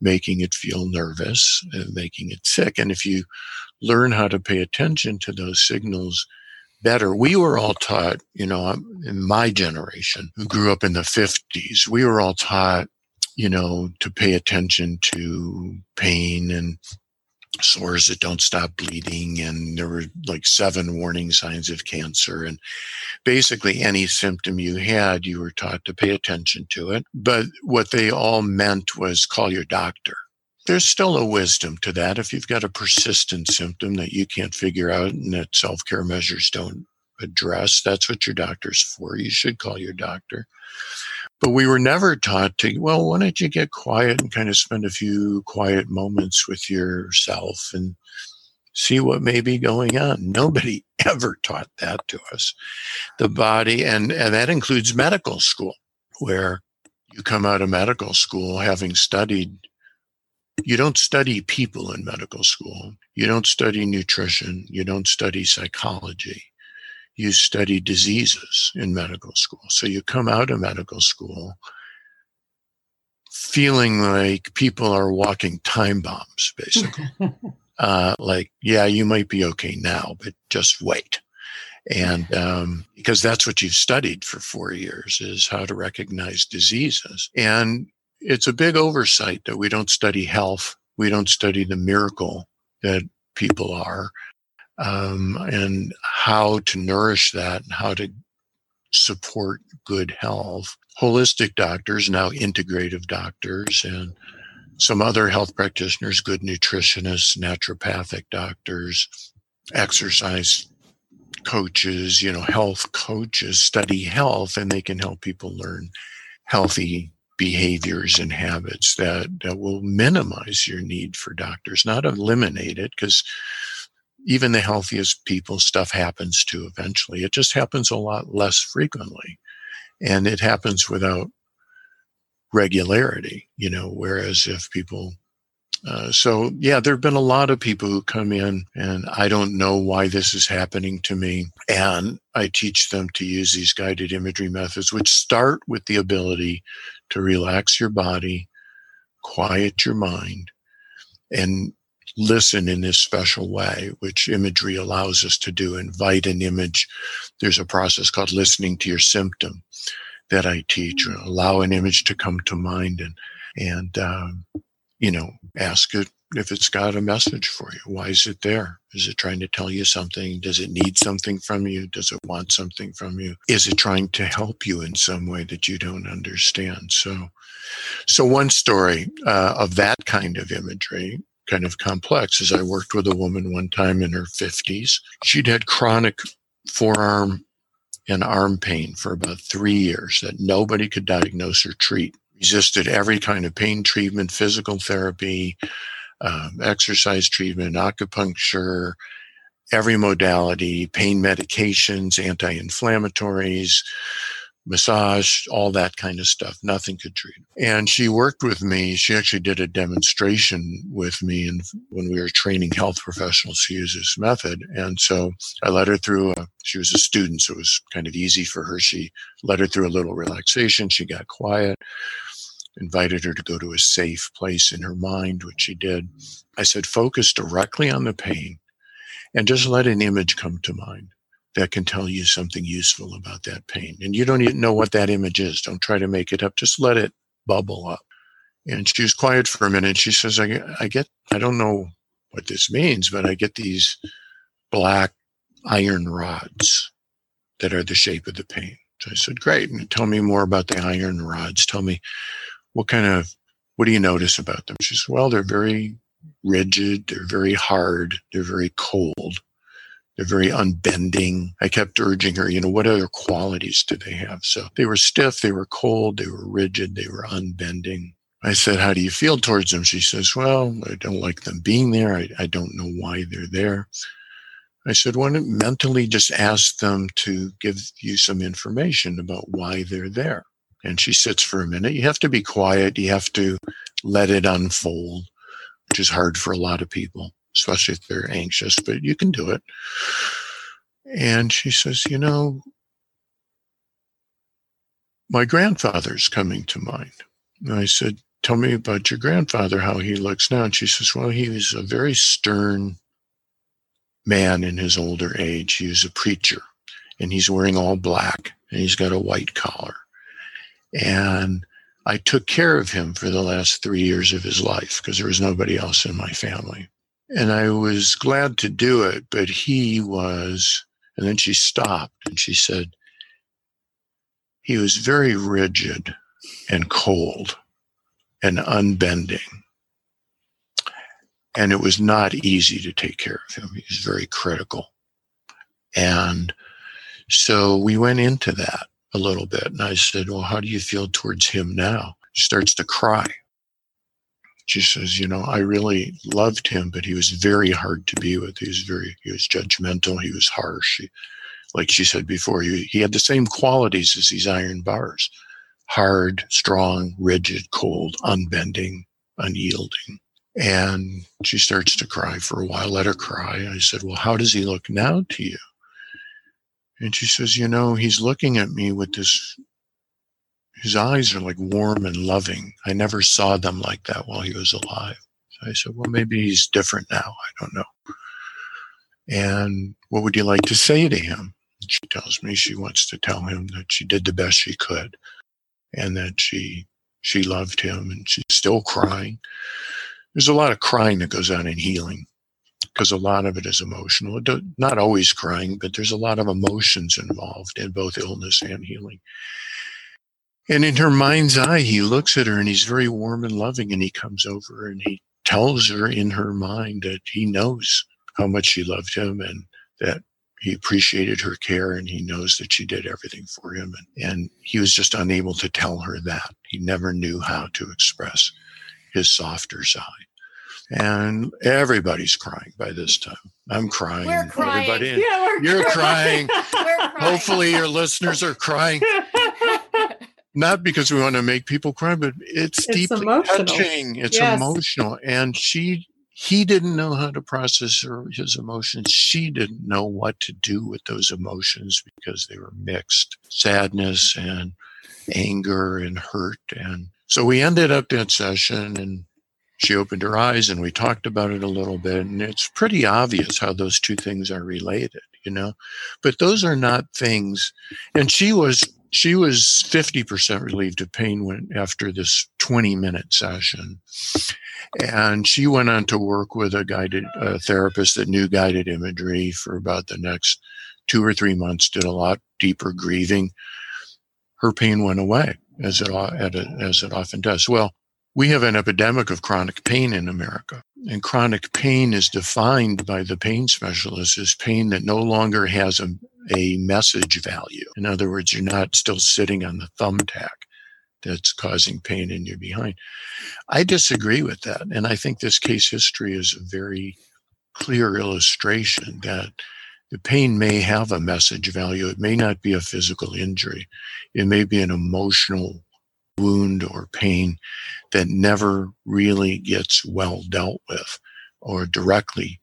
making it feel nervous and making it sick. And if you learn how to pay attention to those signals better, we were all taught, you know, in my generation who grew up in the 50s, we were all taught you know, to pay attention to pain and sores that don't stop bleeding and there were like seven warning signs of cancer and basically any symptom you had you were taught to pay attention to it. But what they all meant was call your doctor. There's still a wisdom to that. If you've got a persistent symptom that you can't figure out and that self-care measures don't address that's what your doctor's for. You should call your doctor but we were never taught to, well, why don't you get quiet and kind of spend a few quiet moments with yourself and see what may be going on. Nobody *laughs* ever taught that to us. The body, and, and that includes medical school, where you come out of medical school having studied. You don't study people in medical school. You don't study nutrition. You don't study psychology you study diseases in medical school. So you come out of medical school feeling like people are walking time bombs, basically. *laughs* uh, like, yeah, you might be okay now, but just wait. And um, because that's what you've studied for four years is how to recognize diseases. And it's a big oversight that we don't study health. We don't study the miracle that people are um, and how to nourish that and how to support good health. Holistic doctors, now integrative doctors, and some other health practitioners, good nutritionists, naturopathic doctors, exercise coaches, you know, health coaches study health and they can help people learn healthy behaviors and habits that, that will minimize your need for doctors, not eliminate it because even the healthiest people, stuff happens to eventually. It just happens a lot less frequently. And it happens without regularity, you know, whereas if people, uh, so yeah, there have been a lot of people who come in and I don't know why this is happening to me. And I teach them to use these guided imagery methods, which start with the ability to relax your body, quiet your mind, and listen in this special way, which imagery allows us to do. Invite an image. There's a process called listening to your symptom that I teach. Mm. Allow an image to come to mind and and um, you know ask it if it's got a message for you. Why is it there? Is it trying to tell you something? Does it need something from you? Does it want something from you? Is it trying to help you in some way that you don't understand? So, so one story uh, of that kind of imagery kind of complex is I worked with a woman one time in her 50s. She'd had chronic forearm and arm pain for about three years that nobody could diagnose or treat. Resisted every kind of pain treatment, physical therapy, um, exercise treatment, acupuncture, every modality, pain medications, anti inflammatories, massage, all that kind of stuff. Nothing could treat. And she worked with me. She actually did a demonstration with me and when we were training health professionals to use this method. And so I led her through a, she was a student, so it was kind of easy for her. She led her through a little relaxation. She got quiet, invited her to go to a safe place in her mind, which she did. I said, focus directly on the pain and just let an image come to mind that can tell you something useful about that pain. And you don't even know what that image is. Don't try to make it up. Just let it bubble up. And she was quiet for a minute. She says, I, I get, I don't know what this means, but I get these black iron rods that are the shape of the pain. So I said, great. And tell me more about the iron rods. Tell me what kind of, what do you notice about them? She says, well, they're very rigid. They're very hard. They're very cold. They're very unbending. I kept urging her, you know, what other qualities do they have? So they were stiff, they were cold, they were rigid, they were unbending. I said, How do you feel towards them? She says, Well, I don't like them being there. I, I don't know why they're there. I said, Why don't mentally just ask them to give you some information about why they're there? And she sits for a minute. You have to be quiet. You have to let it unfold, which is hard for a lot of people, especially if they're anxious, but you can do it. And she says, You know, my grandfather's coming to mind. And I said, Tell me about your grandfather, how he looks now. And she says, Well, he was a very stern man in his older age. He was a preacher and he's wearing all black and he's got a white collar. And I took care of him for the last three years of his life because there was nobody else in my family. And I was glad to do it, but he was, and then she stopped and she said, he was very rigid and cold and unbending. And it was not easy to take care of him. He was very critical. And so we went into that a little bit. And I said, Well, how do you feel towards him now? She starts to cry. She says, You know, I really loved him, but he was very hard to be with. He was very, he was judgmental. He was harsh. He, like she said before, he, he had the same qualities as these iron bars hard, strong, rigid, cold, unbending, unyielding. And she starts to cry for a while. Let her cry. I said, Well, how does he look now to you? And she says, You know, he's looking at me with this, his eyes are like warm and loving. I never saw them like that while he was alive. So I said, Well, maybe he's different now. I don't know. And what would you like to say to him? She tells me she wants to tell him that she did the best she could and that she she loved him and she's still crying. There's a lot of crying that goes on in healing because a lot of it is emotional. Not always crying, but there's a lot of emotions involved in both illness and healing. And in her mind's eye, he looks at her and he's very warm and loving. And he comes over and he tells her in her mind that he knows how much she loved him and that he appreciated her care and he knows that she did everything for him. And, and he was just unable to tell her that. He never knew how to express his softer side. And everybody's crying by this time. I'm crying.
We're crying.
Everybody,
Yeah, we're
you're crying. *laughs*
Crying.
Hopefully, your listeners are crying. *laughs* Not because we want to make people cry, but it's,
It's
deeply
emotional.
touching. It's
Yes.
emotional. And she, he didn't know how to process her, his emotions. She didn't know what to do with those emotions because they were mixed sadness and anger and hurt. And so we ended up that session and she opened her eyes and we talked about it a little bit. And it's pretty obvious how those two things are related, you know, but those are not things. And she was, she was 50% relieved of pain when after this 20 minute session. And she went on to work with a guided therapist that knew guided imagery for about the next two or three months, did a lot deeper grieving. Her pain went away as it, as it often does. Well, we have an epidemic of chronic pain in America. And chronic pain is defined by the pain specialist as pain that no longer has a, a message value. In other words, you're not still sitting on the thumbtack that's causing pain in your behind. I disagree with that. And I think this case history is a very clear illustration that the pain may have a message value. It may not be a physical injury. It may be an emotional wound or pain that never really gets well dealt with or directly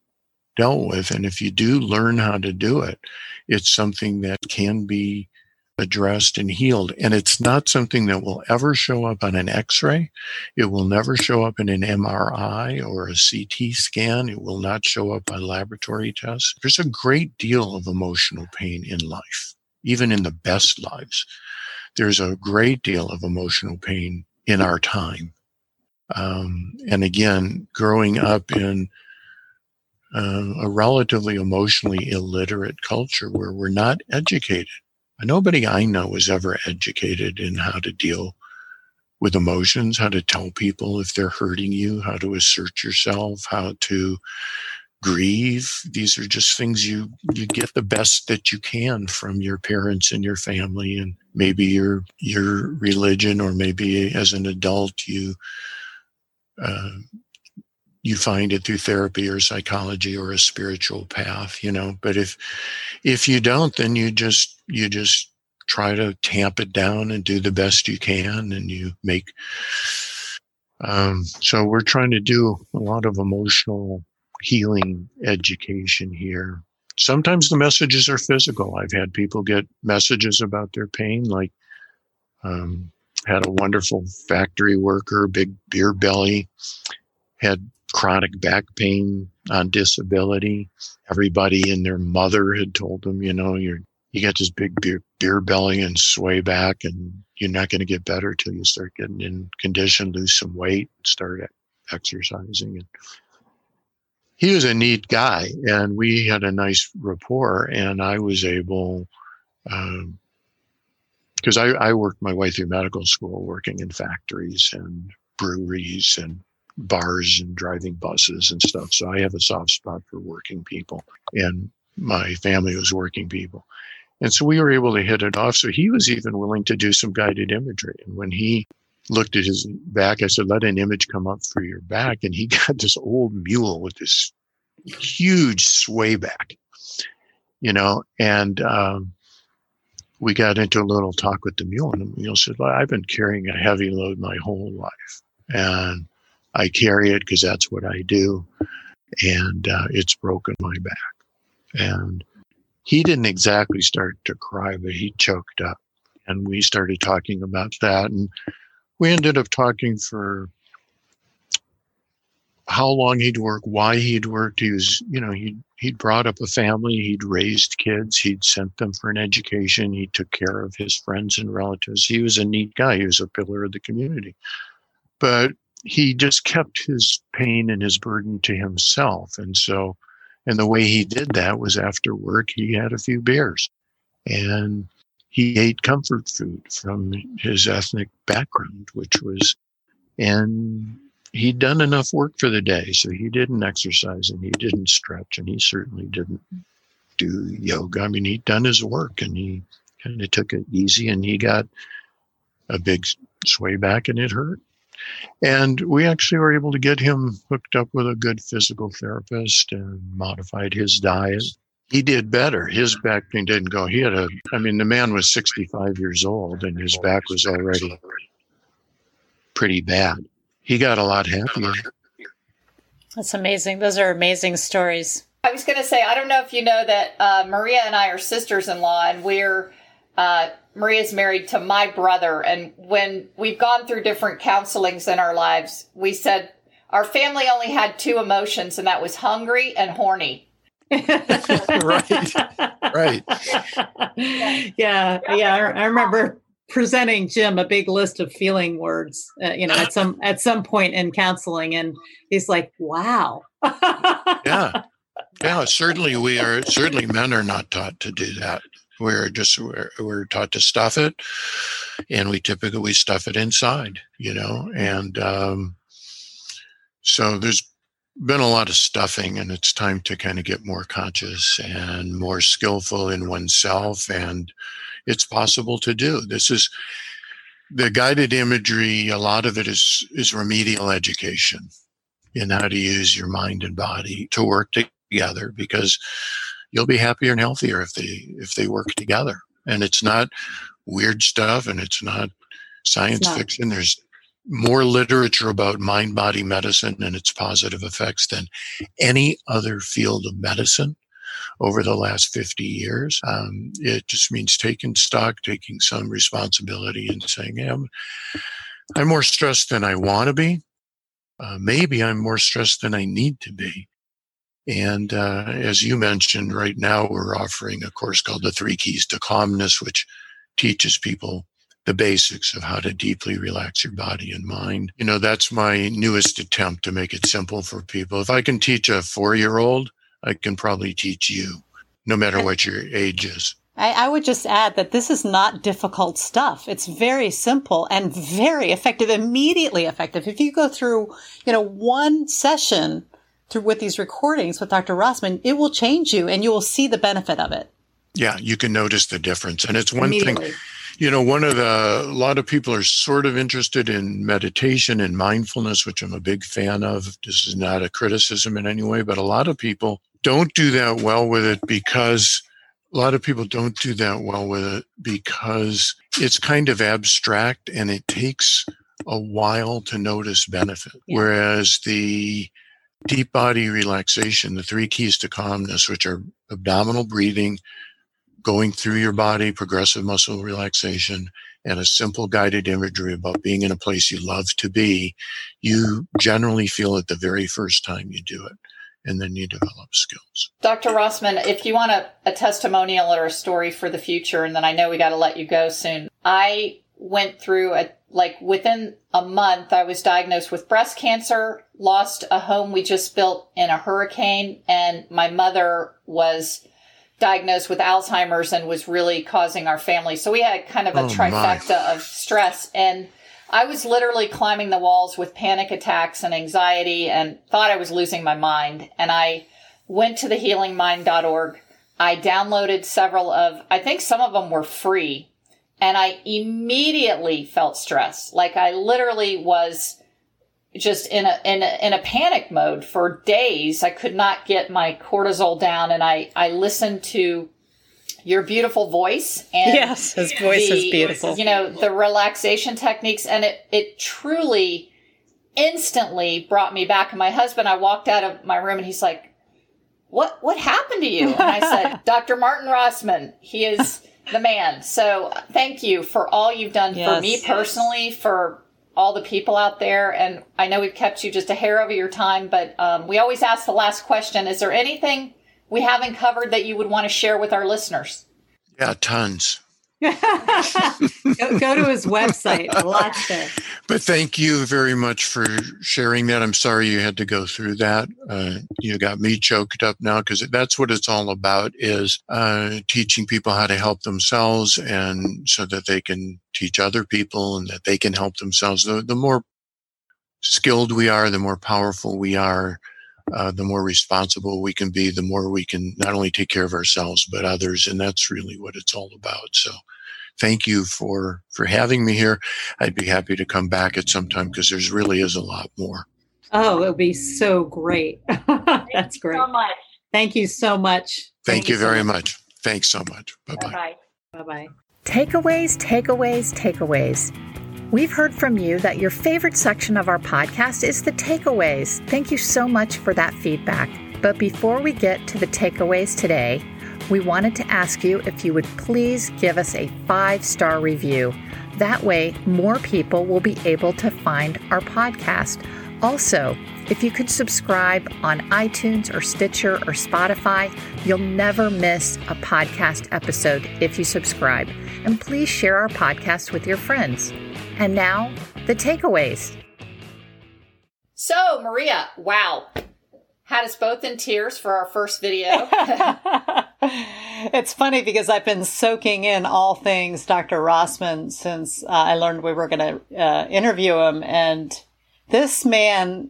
dealt with. And if you do learn how to do it, it's something that can be addressed and healed. And it's not something that will ever show up on an x ray. It will never show up in an MRI or a CT scan. It will not show up on laboratory tests. There's a great deal of emotional pain in life, even in the best lives. There's a great deal of emotional pain in our time. Um, and again, growing up in uh, a relatively emotionally illiterate culture where we're not educated. Nobody I know was ever educated in how to deal with emotions, how to tell people if they're hurting you, how to assert yourself, how to grieve. These are just things you, you get the best that you can from your parents and your family and maybe your, your religion, or maybe as an adult, you, uh, you find it through therapy or psychology or a spiritual path, you know, but if, if you don't, then you just, you just try to tamp it down and do the best you can and you make, um, so we're trying to do a lot of emotional healing education here. Sometimes the messages are physical. I've had people get messages about their pain, like um, had a wonderful factory worker, big beer belly, had chronic back pain on disability. Everybody and their mother had told them, you know, you're you got this big beer, beer belly and sway back, and you're not going to get better till you start getting in condition, lose some weight, start exercising. And he was a neat guy and we had a nice rapport and I was able, um, because I, I worked my way through medical school working in factories and breweries and bars and driving buses and stuff. So I have a soft spot for working people and my family was working people. And so we were able to hit it off. So he was even willing to do some guided imagery. And when he looked at his back. I said, let an image come up for your back. And he *laughs* got this old mule with this huge sway back, you know, and, um, we got into a little talk with the mule and the mule said, well, I've been carrying a heavy load my whole life and I carry it because that's what I do. And, uh, it's broken my back. And he didn't exactly start to cry, but he choked up and we started talking about that. And we ended up talking for how long he'd worked, why he'd worked. He was, you know, he he'd brought up a family, he'd raised kids, he'd sent them for an education, he took care of his friends and relatives. He was a neat guy. He was a pillar of the community. But he just kept his pain and his burden to himself. And so, and the way he did that was after work, he had a few beers. And he ate comfort food from his ethnic background, which was, and he'd done enough work for the day. So he didn't exercise and he didn't stretch and he certainly didn't do yoga. I mean, he'd done his work and he kind of took it easy and he got a big sway back and it hurt. And we actually were able to get him hooked up with a good physical therapist and modified his diet he did better. His back pain didn't go. He had a, I mean, the man was 65 years old and his back was already pretty bad. He got a lot happier.
That's amazing. Those are amazing stories.
I was going to say, I don't know if you know that uh, Maria and I are sisters in law, and we're, uh, Maria's married to my brother. And when we've gone through different counselings in our lives, we said our family only had two emotions, and that was hungry and horny. *laughs*
right. Right.
Yeah. Yeah. I, remember presenting Jim a big list of feeling words, uh, you know, at some at some point in counseling, and he's like, "Wow."
yeah. *laughs* Yeah. Certainly, we are. Certainly, men are not taught to do that. We're just we're, we're taught to stuff it, and we typically we stuff it inside, you know, and um, so there's been a lot of stuffing and it's time to kind of get more conscious and more skillful in oneself and it's possible to do. This is the guided imagery a lot of it is is remedial education in how to use your mind and body to work together because you'll be happier and healthier if they if they work together and it's not weird stuff and it's not science it's not. fiction there's more literature about mind body medicine and its positive effects than any other field of medicine over the last 50 years. Um, it just means taking stock, taking some responsibility, and saying, yeah, I'm, I'm more stressed than I want to be. Uh, maybe I'm more stressed than I need to be. And uh, as you mentioned, right now we're offering a course called The Three Keys to Calmness, which teaches people the basics of how to deeply relax your body and mind. You know, that's my newest attempt to make it simple for people. If I can teach a four year old, I can probably teach you, no matter what your age is.
I, I, would just add that this is not difficult stuff. It's very simple and very effective, immediately effective. If you go through, you know, one session through with these recordings with Dr. Rossman, it will change you and you will see the benefit of it.
Yeah, you can notice the difference. And it's one thing, you know, one of the, a lot of people are sort of interested in meditation and mindfulness, which I'm a big fan of. This is not a criticism in any way, but a lot of people don't do that well with it because a lot of people don't do that well with it because it's kind of abstract and it takes a while to notice benefit. Yeah. Whereas the deep body relaxation, the three keys to calmness, which are abdominal breathing, going through your body, progressive muscle relaxation, and a simple guided imagery about being in a place you love to be, you generally feel it the very first time you do it. And then you develop skills.
Dr. Rossman, if you want a, a testimonial or a story for the future, and then I know we got to let you go soon. I went through a like within a month i was diagnosed with breast cancer lost a home we just built in a hurricane and my mother was diagnosed with alzheimer's and was really causing our family. So we had kind of a oh trifecta my. of stress and i was literally climbing the walls with panic attacks and anxiety and thought i was losing my mind. And i went to the healingmind.org i downloaded several of i think some of them were free and I immediately felt stress. Like I literally was just in a, in a, in a panic mode for days. I could not get my cortisol down and I, I listened to your beautiful voice and
yes, his voice the, is beautiful.
You know, the relaxation techniques and it, it truly instantly brought me back. And my husband, I walked out of my room and he's like, what, what happened to you? And I said, *laughs* Dr. Martin Rossman, he is, the man. So thank you for all you've done yes. for me personally, for all the people out there. And I know we've kept you just a hair over your time, but um, we always ask the last question Is there anything we haven't covered that you would want to share with our listeners?
Yeah, tons *laughs*
go, go, to his website. Lots there.
But thank you very much for sharing that. I'm sorry you had to go through that. Uh, you got me choked up now because that's what it's all about: is uh, teaching people how to help themselves, and so that they can teach other people, and that they can help themselves. The, the more skilled we are, the more powerful we are. Uh, the more responsible we can be, the more we can not only take care of ourselves but others, and that's really what it's all about. So, thank you for for having me here. I'd be happy to come back at some time because there's really is a lot more.
Oh, it would be so great. *laughs* That's great.
so much.
Thank you so much.
Thank, Thank you, very much. much. Thanks so much. Bye bye.
Bye bye.
Takeaways, takeaways, takeaways. We've heard from you that your favorite section of our podcast is the takeaways. Thank you so much for that feedback. But before we get to the takeaways today, we wanted to ask you if you would please give us a five star review. That way, more people will be able to find our podcast. Also, if you could subscribe on iTunes or Stitcher or Spotify, you'll never miss a podcast episode if you subscribe. And please share our podcast with your friends. And now, the takeaways.
So, Maria, wow, had us both in tears for our first video. *laughs* *laughs*
it's funny because I've been soaking in all things Dr. Rossman since uh, I learned we were going to uh, interview him. And this man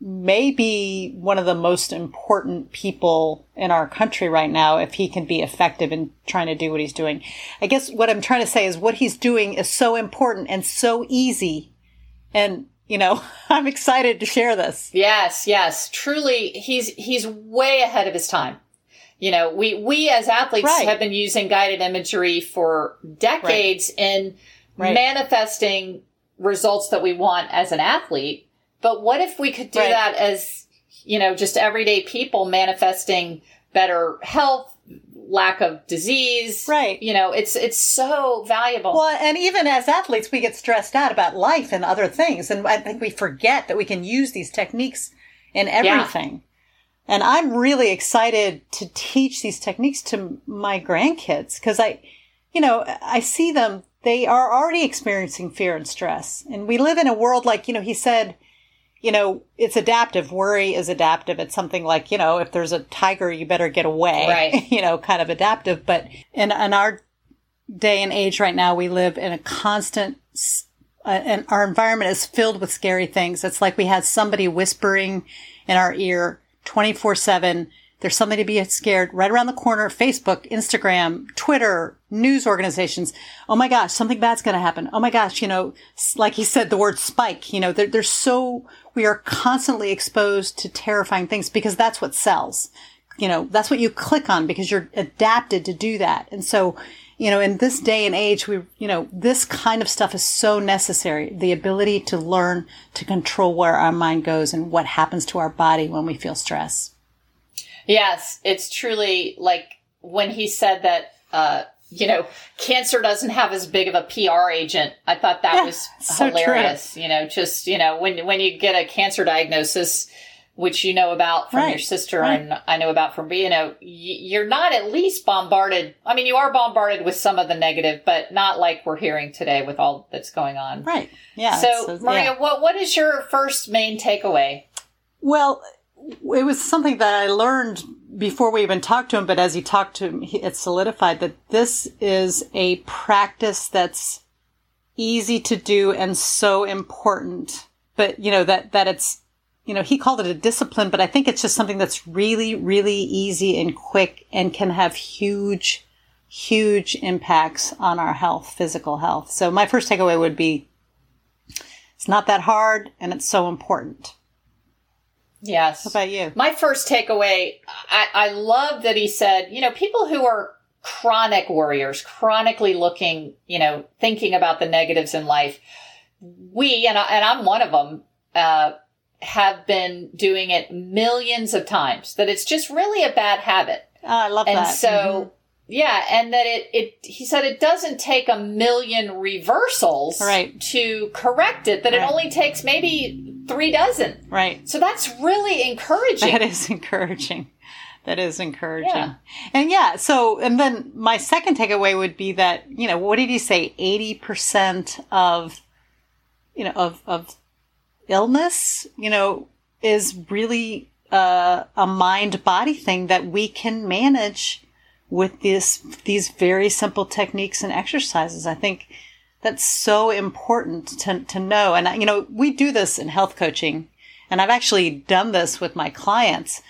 may be one of the most important people in our country right now if he can be effective in trying to do what he's doing. I guess what I'm trying to say is what he's doing is so important and so easy. And you know, *laughs* I'm excited to share this.
Yes, yes. Truly, he's, he's way ahead of his time. You know, we, we as athletes right. have been using guided imagery for decades right. in right. manifesting results that we want as an athlete. But what if we could do that as, you know, just everyday people manifesting better health, lack of disease.
Right.
You know, it's it's so valuable.
Well, and even as athletes, we get stressed out about life and other things, and I think we forget that we can use these techniques in everything. Yeah. And I'm really excited to teach these techniques to my grandkids because I, you know, I see them. They are already experiencing fear and stress, and we live in a world like you know. He said you know, it's adaptive. Worry is adaptive. It's something like, you know, if there's a tiger, you better get away,
right. *laughs*
you know, kind of adaptive. But in, in our day and age right now, we live in a constant, uh, and our environment is filled with scary things. It's like we had somebody whispering in our ear 24 7. There's something to be scared right around the corner. Facebook, Instagram, Twitter, news organizations. Oh my gosh, something bad's going to happen. Oh my gosh, you know, like he said, the word spike, you know, they're, they're so, we are constantly exposed to terrifying things because that's what sells. You know, that's what you click on because you're adapted to do that. And so, you know, in this day and age, we, you know, this kind of stuff is so necessary. The ability to learn to control where our mind goes and what happens to our body when we feel stress.
Yes, it's truly like when he said that, uh, you know, cancer doesn't have as big of a PR agent. I thought that
Yeah,
was
so
hilarious. You know, just, you know, when, when you get a cancer diagnosis, which you know about from
Right,
your sister
right.
and I know about from, you know, you're not at least bombarded. I mean, you are bombarded with some of the negative, but not like we're hearing today with all that's going on.
Right. Yeah.
So,
it's-
Maria,
yeah.
what, what is your first main takeaway?
Well, it was something that I learned before we even talked to him, but as he talked to him, it solidified that this is a practice that's easy to do and so important. But, you know, that, that it's, you know, he called it a discipline, but I think it's just something that's really, really easy and quick and can have huge, huge impacts on our health, physical health. So my first takeaway would be it's not that hard and it's so important.
Yes.
How about you?
My first takeaway, I, I love that he said, you know, people who are chronic warriors, chronically looking, you know, thinking about the negatives in life, we, and, I, and I'm one of them, uh, have been doing it millions of times, that it's just really a bad habit.
Oh, I love
And
that.
And so,
Mhm.
Yeah, and that it, it, he said it doesn't take a million reversals
Right.
to correct it, that it only takes maybe three dozen.
right.
So that's really encouraging.
That is *laughs* encouraging. That is encouraging.
Yeah.
And yeah, so, and then my second takeaway would be that, you know, what did he say? 80% of, you know, of, of illness, you know, is really uh, a mind body thing that we can manage with this, these very simple techniques and exercises. I think that's so important to, to know. And, you know, we do this in health coaching and I've actually done this with my clients.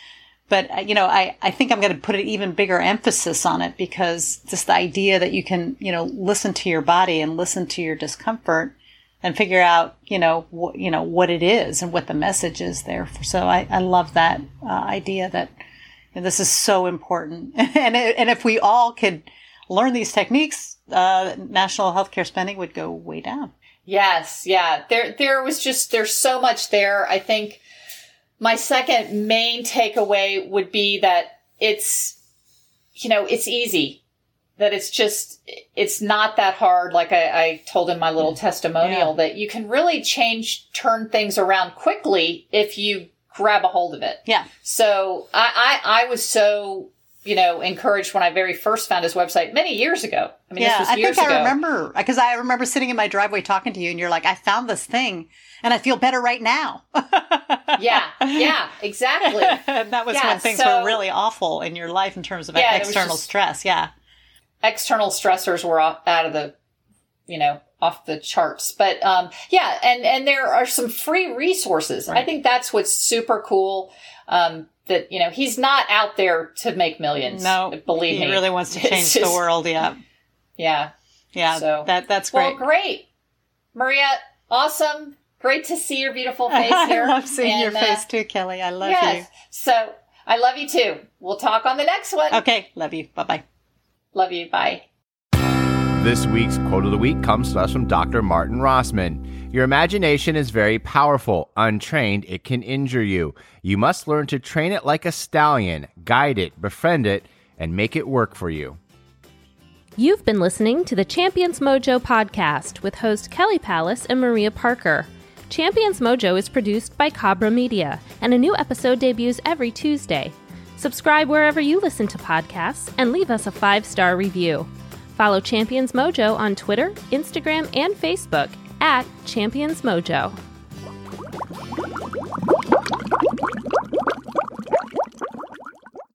But, uh, you know, I, I think I'm going to put an even bigger emphasis on it because just the idea that you can, you know, listen to your body and listen to your discomfort and figure out, you know, what, you know, what it is and what the message is there. For. So I, I love that uh, idea that know, this is so important. *laughs* and, it, and if we all could learn these techniques, uh, national healthcare spending would go way down.
Yes, yeah. There there was just there's so much there. I think my second main takeaway would be that it's you know, it's easy. That it's just it's not that hard like I, I told in my little testimonial
Yeah.
that you can really change turn things around quickly if you grab a hold of it.
Yeah.
So I, I, I was so, you know, encouraged when I very first found his website many years ago. I mean,
yeah,
this was
I
years
think
ago.
I remember because I remember sitting in my driveway talking to you, and you're like, "I found this thing, and I feel better right now." *laughs*
Yeah, yeah, exactly.
and *laughs* that was
Yeah,
when things
so-
were really awful in your life in terms of
Yeah,
external stress. Yeah,
external stressors were out of the, you know, off the charts. But um, yeah, and and there are some free resources. I think that's what's super cool. Um, that you know he's not out there to make millions.
no,
believe me.
he really wants to *laughs* change the world. Yeah,
Yeah.
yeah,
So-
that that's great.
Well,
great.
Maria. Awesome. Great to see your beautiful *laughs* face here.
I love seeing your
uh,
face too, Kelly. I love
yes. So I love you too. We'll talk on the next one.
Okay, love you. Bye bye.
Love you. Bye.
This week's quote of the week comes to us from Dr. Martin Rossman. Your imagination is very powerful. Untrained, it can injure you. You must learn to train it like a stallion, guide it, befriend it, and make it work for you.
You've been listening to the Champions Mojo podcast with host Kelly Palace and Maria Parker. Champions Mojo is produced by Cabra Media, and a new episode debuts every Tuesday. Subscribe wherever you listen to podcasts and leave us a five star review. Follow Champions Mojo on Twitter, Instagram, and Facebook at Champions Mojo.